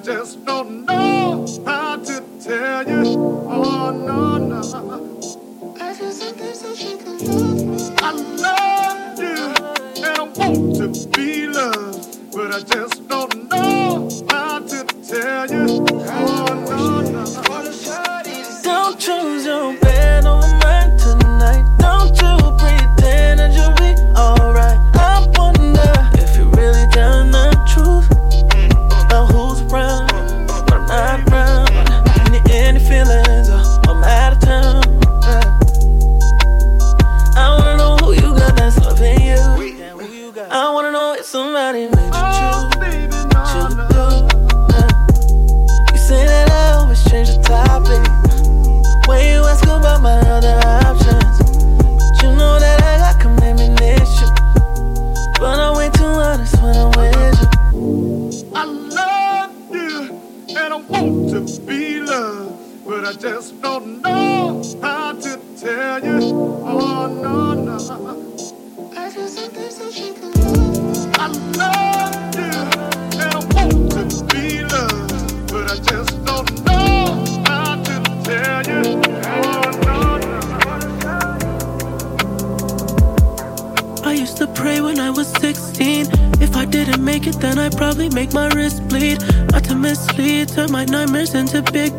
Don't choose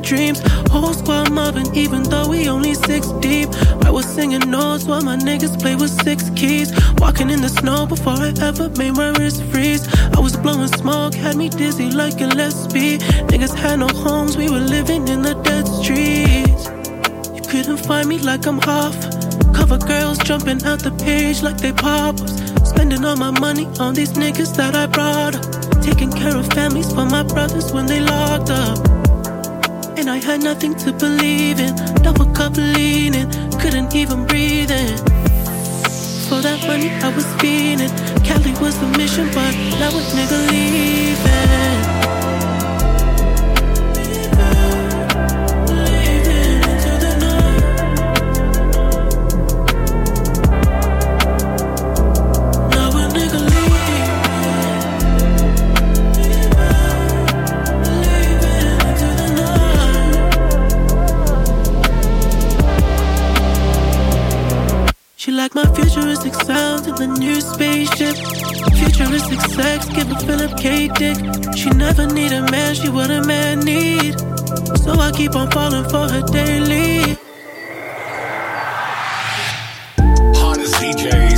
dreams. Whole squad mobbing, even though we only six deep. I was singing notes while my niggas play with six keys. Walking in the snow before I ever made my wrist freeze. I was blowing smoke, had me dizzy like a Gillespie. Niggas had no homes, we were living in the dead streets. You couldn't find me like I'm off. Cover girls jumping out the page like they poppers. Spending all my money on these niggas that I brought up. Taking care of families for my brothers when they locked up. And I had nothing to believe in. Double cup leaning, couldn't even breathe in. For that money I was feeling. Cali was the mission, but now a nigga. Leaving Futuristic sounds in the new spaceship. Futuristic sex, give a Philip K dick. She never need a man, she what a man need. So I keep on falling for her daily. Hottest DJ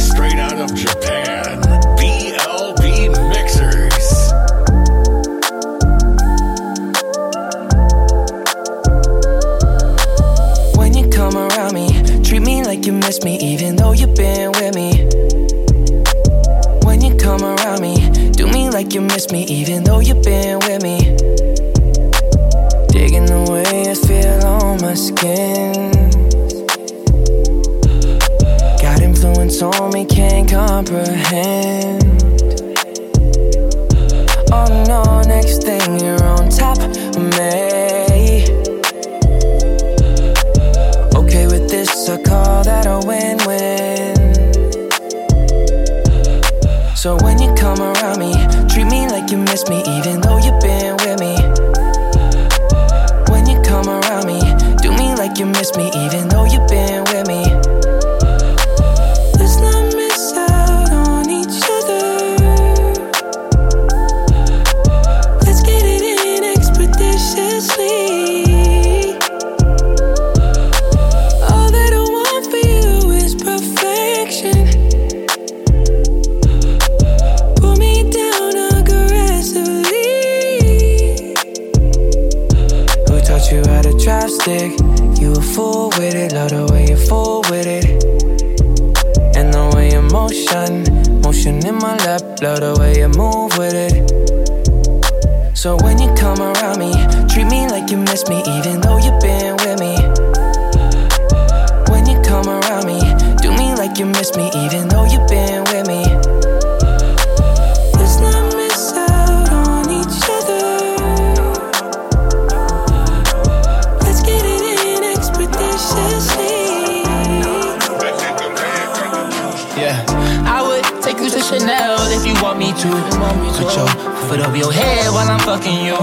Yeah, I would take you to Chanel if you want me to. Put your foot up your head while I'm fucking you.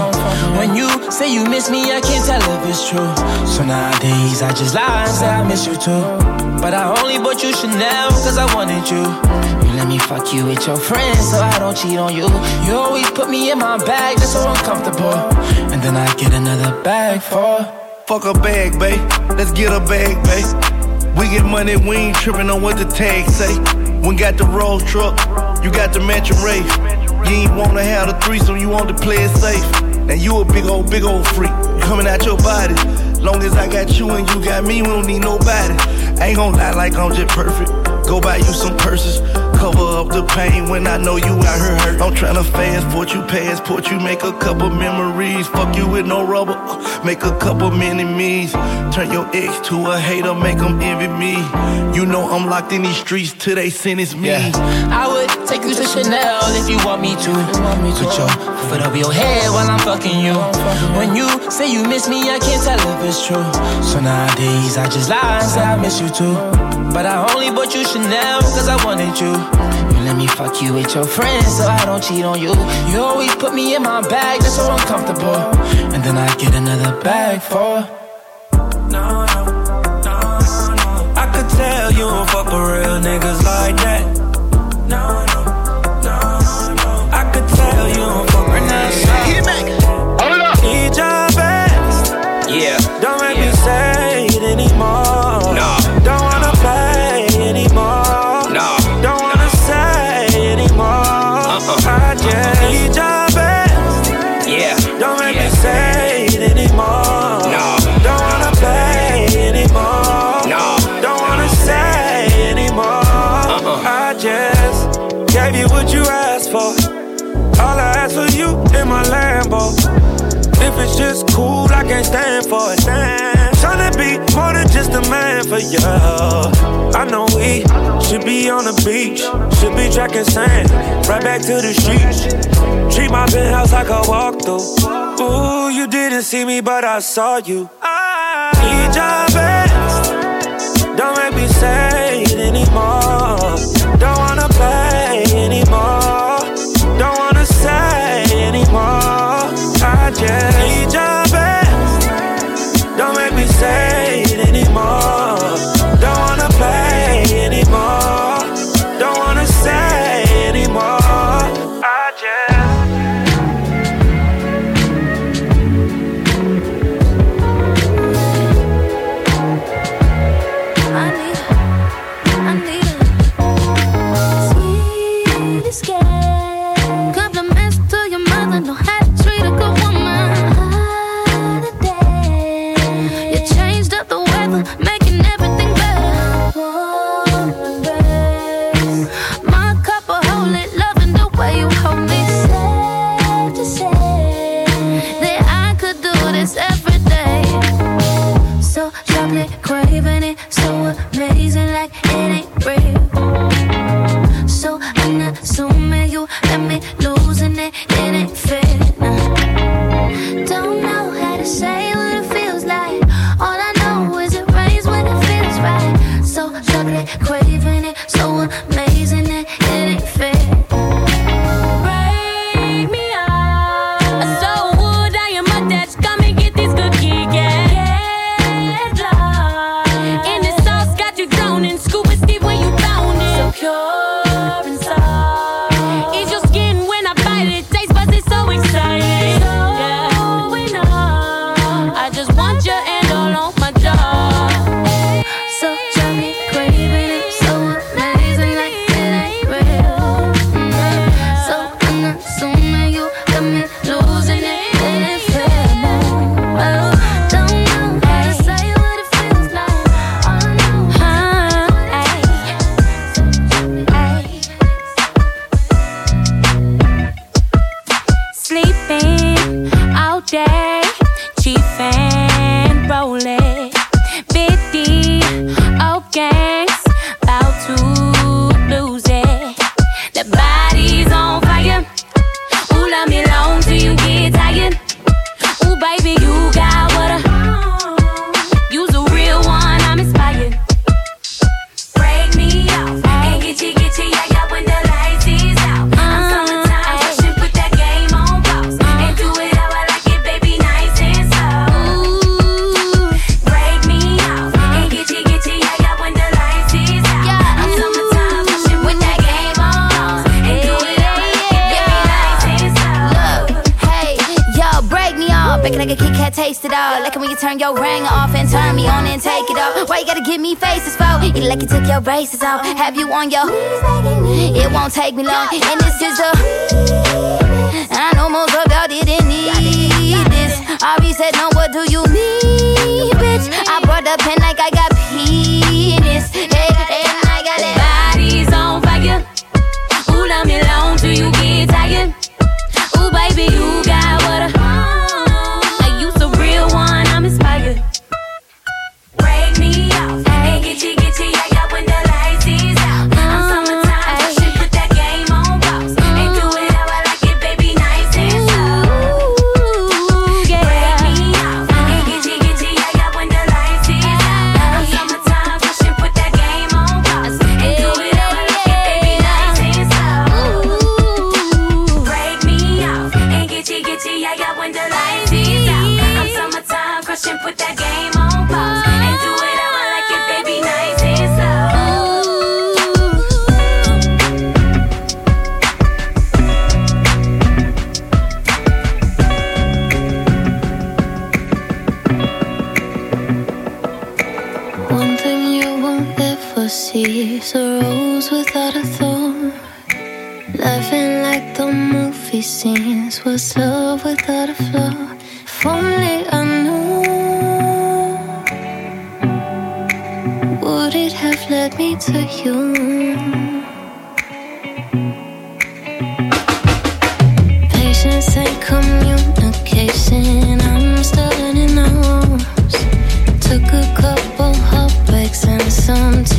When you say you miss me, I can't tell if it's true. So nowadays I just lie and say I miss you too. But I only bought you Chanel cause I wanted you. You let me fuck you with your friends so I don't cheat on you. You always put me in my bag, that's so uncomfortable. And then I get another bag for. Fuck a bag, babe. Let's get a bag, babe. We get money, we ain't tripping on what the tag say. We got the roll truck, you got the mansion race. You ain't wanna have the threesome, you want to play it safe. Now you a big old, big old freak, coming out your body. Long as I got you and you got me, we don't need nobody. Ain't gon' lie like I'm just perfect. Go buy you some purses, cover up the pain when I know you out here hurt. I'm tryna fast forward you passport, you make a couple memories. Fuck you with no rubber, uh, make a couple mini me's. Turn your ex to a hater, make them envy me. You know I'm locked in these streets till they sentence me. Yeah. I would take you to Chanel if you want me to. Put your foot up your head while I'm fucking you. When you say you miss me, I can't tell if it's true. So nowadays I just lie and say I miss you too. But I only bought you Chanel cause I wanted you. You let me fuck you with your friends so I don't cheat on you. You always put me in my bag, that's so uncomfortable. And then I get another bag for. No, no, no, no. I could tell you don't fuck with real niggas like that. Gave you what you asked for. All I asked for you in my Lambo. If it's just cool, I can't stand for it. Damn. Tryna be more than just a man for you. I know we should be on the beach, should be tracking sand, right back to the streets. Treat my penthouse like a walkthrough. Ooh, you didn't see me, but I saw you. I need your best. Don't make me say it anymore. Need your best. Don't make me say turn your ring off and turn me on and take it off. Why you gotta give me faces for? It like you took your braces off. Have you on your. It won't take me long. And this is the. I know most of y'all didn't need this. Ari said, No, what do you mean, bitch? I brought the pen like I got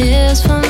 tears for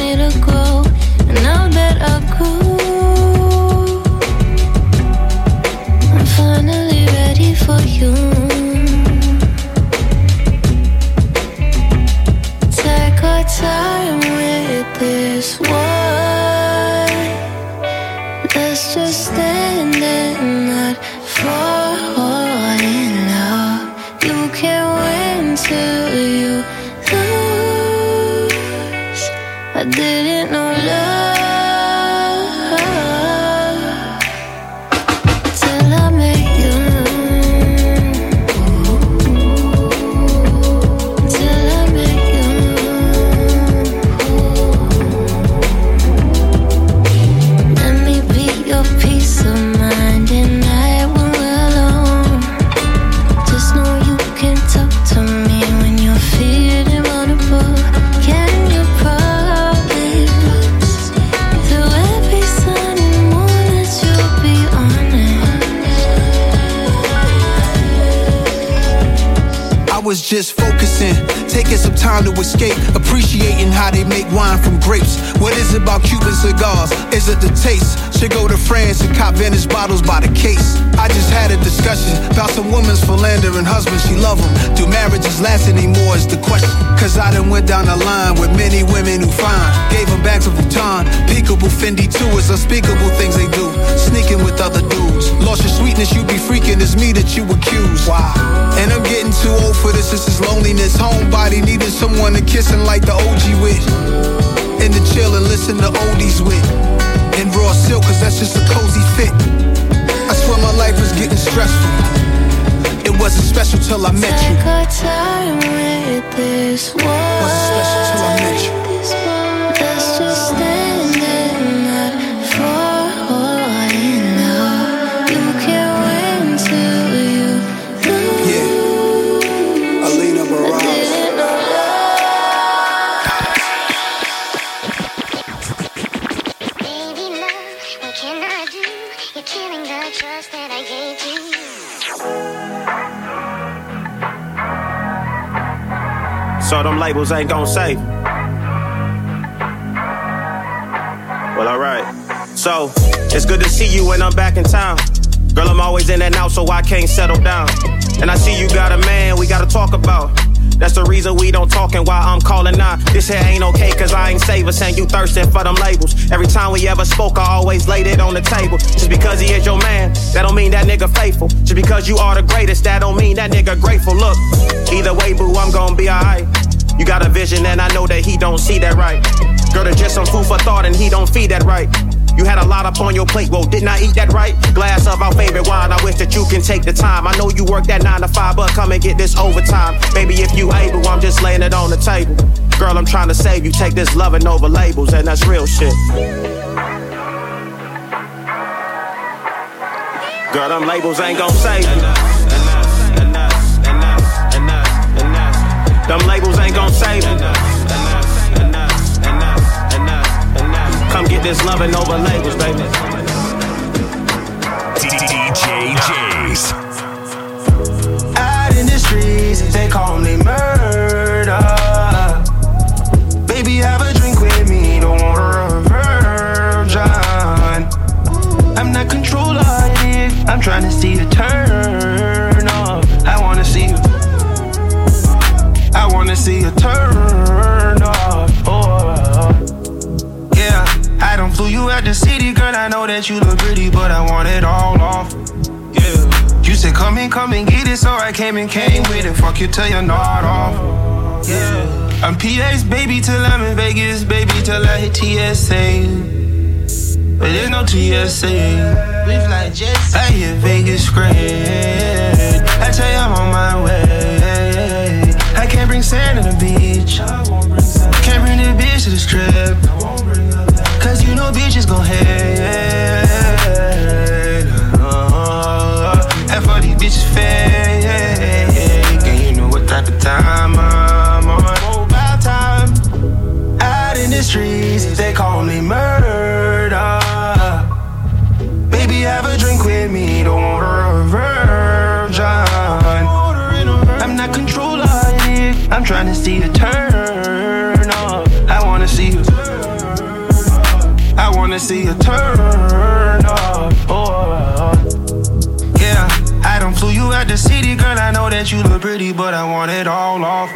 escape, appreciating how they make wine from grapes. To and cop vintage bottles by the case. I just had a discussion about some women's philandering husband, she love them. Do marriages last anymore is the question. Cause I done went down the line with many women who fine. Gave them bags of Vuitton, peekable Fendi too. It's unspeakable things they do. Sneaking with other dudes. Lost your sweetness, you be freaking. It's me that you accuse. Wow. And I'm getting too old for this. This is loneliness. Homebody needing someone to kiss and like the OG with. And to chill and listen to oldies with. And raw silk, cause that's just a cozy fit. I swear my life was getting stressful. It wasn't special till I met you. Take our time with this one. Wasn't special till I met you. So them labels ain't gon' save. Well, alright. So, it's good to see you when I'm back in town. Girl, I'm always in and out, so I can't settle down. And I see you got a man we gotta talk about. That's the reason we don't talk and why I'm calling now. This here ain't okay, cause I ain't saving, saying you thirsting for them labels. Every time we ever spoke, I always laid it on the table. Just because he is your man, that don't mean that nigga faithful. Just because you are the greatest, that don't mean that nigga grateful. Look, either way, boo, I'm gonna be alright. You got a vision, and I know that he don't see that right. Girl, there's just some food for thought, and he don't feed that right. You had a lot up on your plate, well, didn't I eat that right? Glass of our favorite wine, I wish that you can take the time. I know you work that nine to five, but come and get this overtime. Baby, if you able, I'm just laying it on the table. Girl, I'm trying to save you, take this loving over labels, and that's real shit. Girl, them labels ain't gon' save you. Them labels Come get this loving over labels, baby. DJ Jace. Out in the streets, they call me murder. Baby, have a drink with me, don't want a virgin. I'm not controller, it. I'm trying to see you turn off. I wanna see you. I wanna see you turn girl. I know that you look pretty, but I want it all off. Yeah. You said come in, come and get it, so I came and came with it. Fuck you till you're not off. Yeah. I'm PA's baby till I'm in Vegas, baby till I hit TSA. But there's no TSA. We fly jets. I hit Vegas great. I tell you I'm on my way. I can't bring sand to the beach. Can't bring the bitch to the strip still hate. Uh, and these bitches fake, and you know what type of time I'm on. Mobile time, out in the streets, they call me murder. Baby, have a drink with me, don't order a virgin. I'm not controlling, I'm trying to see a turn. Wanna see you turn. Oh, yeah. I don't flew you out the city, girl. I know that you look pretty, but I want it all off.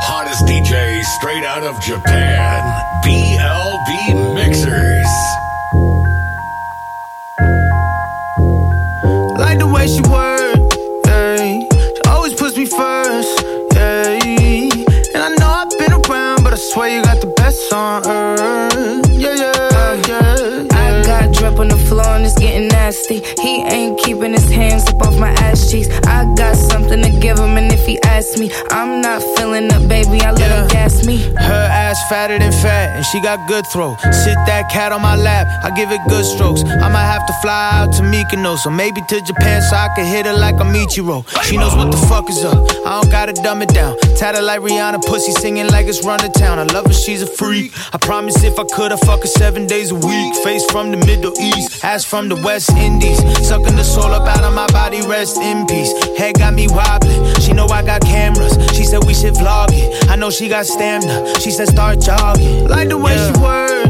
Hottest DJ straight out of Japan. BLB He ain't hands up off my ass cheeks. I got something to give him, and if he asks me, I'm not feeling up, baby. I let him gas me. Her ass fatter than fat, and she got good throw. Sit that cat on my lap, I give it good strokes. I might have to fly out to Mykonos, or maybe to Japan so I can hit her like a Michiro. She knows what the fuck is up. I don't gotta dumb it down. Tatted like Rihanna, pussy singing like it's run to town. I love her, she's a freak. I promise if I could, I fuck her seven days a week. Face from the Middle East, ass from the West Indies. Sucking the soul up out of my body, rest in peace. Head got me wobbling. She know I got cameras. She said we should vlog it. I know she got stamina. She said start jogging. Like the way she work,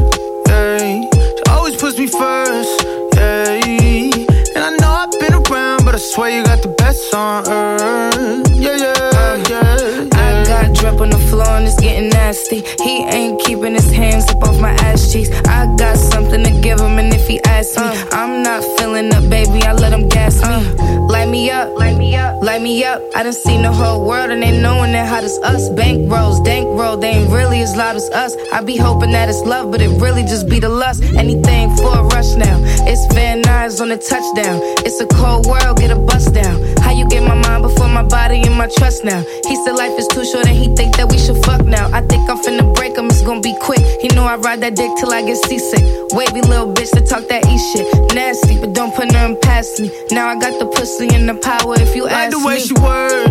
ayy. She always puts me first, ayy. And I know I've been around, but I swear you got the best on earth. Yeah, yeah, uh, yeah. I got drip on the floor and it's getting nasty. He ain't keeping his hands up off my ass cheeks. I got something to give him, and he asks me, uh. I'm not feeling up, baby. I let him gas me. Uh. Light me up, light me up, light me up. I done seen the whole world and they knowing that hot as us. Bank rolls, dank roll, they ain't really as loud as us. I be hoping that it's love, but it really just be the lust. Anything for a rush now. It's Van Nuys on the touchdown. It's a cold world, get a bust down. How you get my mind before my body and my trust now? He said life is too short and he think that we should fuck now. I think I'm finna break him, it's gonna be quick. He know I ride that dick till I get seasick. Wavy little bitch to talk that E shit. Nasty, but don't put nothing past me. Now I got the pussy and the power if you Like ask the way me. she work,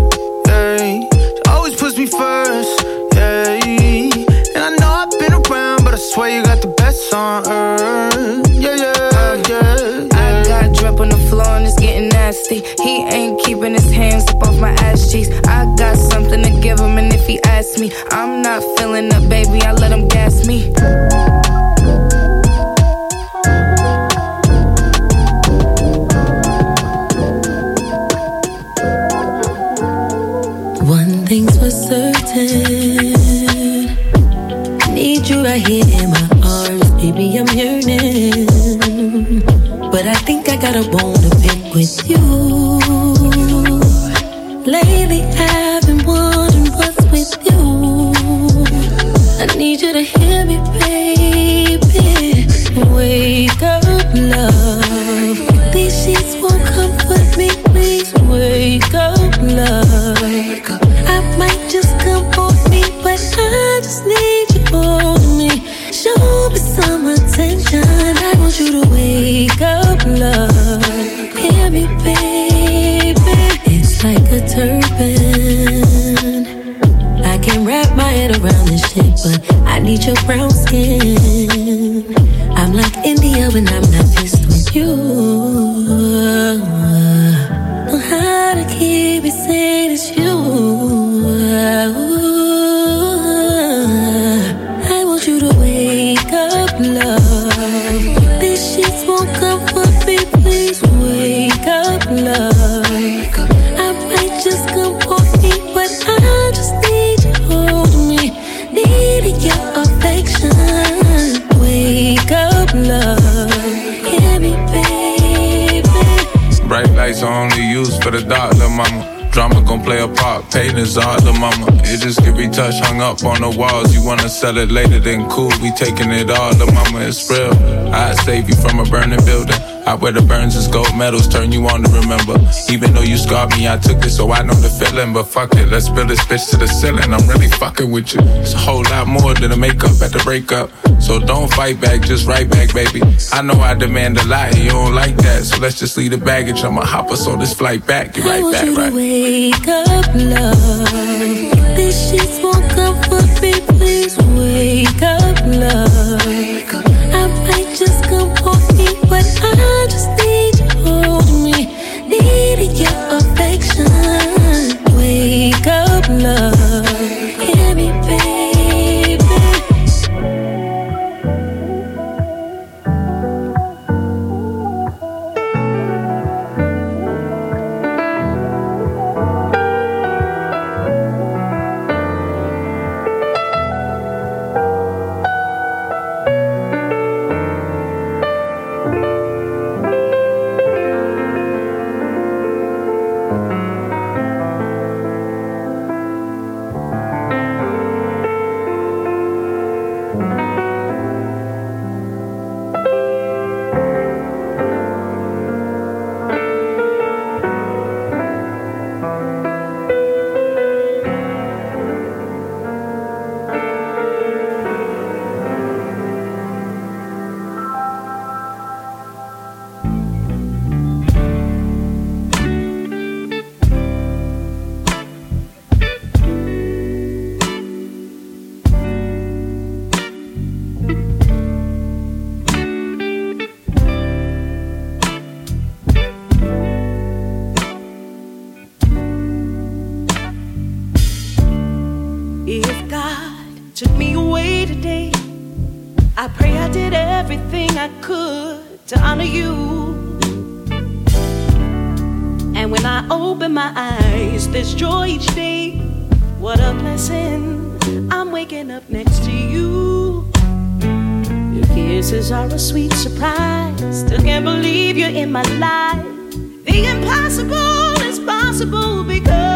ayy. She always puts me first, ayy. And I know I've been around, but I swear you got the best on earth. Yeah, yeah, yeah. I got drip on the floor and it's getting nasty. He ain't keeping his hands up off my ass cheeks. I got something to give him, and if he asks me, I'm not feeling up, baby. I let him gas me. Here in my arms, baby. I'm yearning. But I think I got a bone to pick with you. Lately, I've need your brown skin. I'm like India when I'm pain is art, little mama. It just can be touched, hung up on the walls. You wanna sell it later, then cool. We taking it all, the mama, it's real. I'd save you from a burning building. I wear the burns as gold medals, turn you on to remember. Even though you scarred me, I took it, so I know the feeling. But fuck it, let's build this bitch to the ceiling. I'm really fucking with you. It's a whole lot more than a makeup at the breakup. So don't fight back, just right back, baby. I know I demand a lot, and you don't like that. So let's just leave the baggage. I'ma hop us on this flight back. Get right I want back, you right? To wake up, love. These sheets won't comfort me. Please wake up, love. I might just come for me, but I just. eyes. There's joy each day. What a blessing. I'm waking up next to you. Your kisses are a sweet surprise. Still can't believe you're in my life. The impossible is possible because.